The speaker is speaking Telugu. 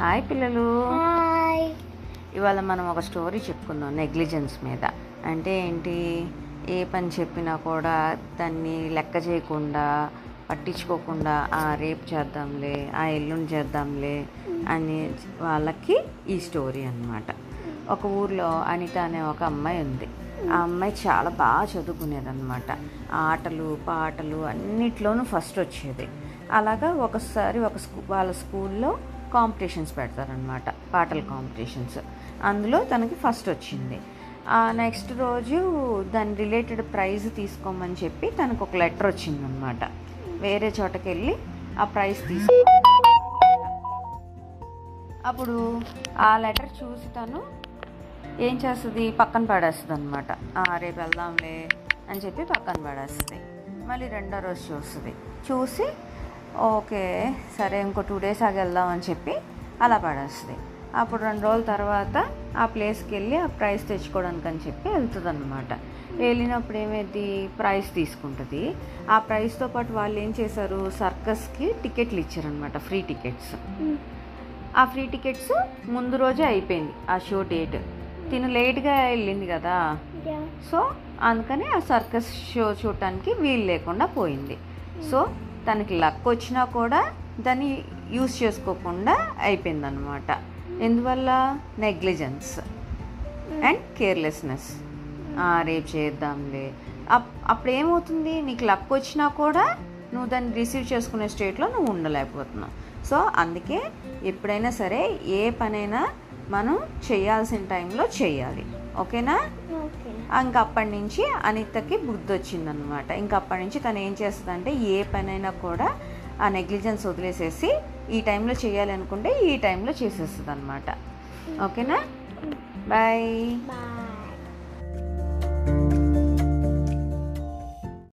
హాయ్ పిల్లలు. ఇవాళ మనం ఒక స్టోరీ చెప్పుకుందాం నెగ్లిజెన్స్ మీద. అంటే ఏంటి? ఏ పని చెప్పినా కూడా దాన్ని లెక్క చేయకుండా పట్టించుకోకుండా ఆ రేపు చేద్దాంలే ఆ ఎల్లుండి చేద్దాంలే అని వాళ్ళకి ఈ స్టోరీ అన్నమాట. ఒక ఊర్లో అనిత అనే ఒక అమ్మాయి ఉంది. ఆ అమ్మాయి చాలా బాగా చదువుకునేదన్నమాట. ఆటలు పాటలు అన్నిట్లోనూ ఫస్ట్ వచ్చేది. అలాగా ఒకసారి ఒక స్కూ వాళ్ళ స్కూల్లో కాంపిటీషన్స్ పెడతారనమాట పాటల కాంపిటీషన్స్. అందులో తనకి ఫస్ట్ వచ్చింది. నెక్స్ట్ రోజు దాని రిలేటెడ్ ప్రైజ్ తీసుకోమని చెప్పి తనకు ఒక లెటర్ వచ్చిందనమాట వేరే చోటకి వెళ్ళి ఆ ప్రైజ్ తీసుకో అప్పుడు ఆ లెటర్ చూసి తను ఏం చేస్తుంది? పక్కన పడేస్తుంది అనమాట రేపు వెళ్దాంలే అని చెప్పి పక్కన పడేస్తుంది. మళ్ళీ రెండో రోజు చూస్తుంది. చూసి ఓకే సరే ఇంకో టూ డేస్ ఆగి వెళ్దాం అని చెప్పి అలా పడేస్తుంది. అప్పుడు రెండు రోజుల తర్వాత ఆ ప్లేస్కి వెళ్ళి ఆ ప్రైస్ తెచ్చుకోవడానికి అని చెప్పి వెళ్తుంది అనమాట వెళ్ళినప్పుడు ఏమైంది? ప్రైస్ తీసుకుంటుంది. ఆ ప్రైస్తో పాటు వాళ్ళు ఏం చేశారు? సర్కస్కి టికెట్లు ఇచ్చారనమాట ఫ్రీ టికెట్స్ ఆ ఫ్రీ టికెట్స్ ముందు రోజే అయిపోయింది ఆ షో డేట్ తిను లేట్గా వెళ్ళింది కదా. సో అందుకని ఆ సర్కస్ షో చూడటానికి వీలు లేకుండా పోయింది. సో తనకి లక్ వచ్చినా కూడా దాన్ని యూస్ చేసుకోకుండా అయిపోయిందనమాట ఎందువల్ల? నెగ్లిజెన్స్ అండ్ కేర్లెస్నెస్ రేపు చేద్దాంలే. అప్- అప్పుడు ఏమవుతుంది నీకు లక్ వచ్చినా కూడా నువ్వు దాన్ని రిసీవ్ చేసుకునే స్టేట్లో నువ్వు ఉండలేకపోతున్నావు. సో అందుకే ఎప్పుడైనా సరే ఏ పనైనా మనం చేయాల్సిన టైంలో చేయాలి. ఓకేనా? ఓకే. ఇంక అప్పటి నుంచి అనితకి బుద్ధి వచ్చిందనమాట ఇంక అప్పటి నుంచి తను ఏం చేస్తుందంటే ఏ పనైనా కూడా ఆ నెగ్లిజెన్స్ వదిలేసేసి ఈ టైంలో చేయాలి అనుకుంటే ఈ టైంలో చేసేస్తుంది అనమాట ఓకేనా? బాయ్.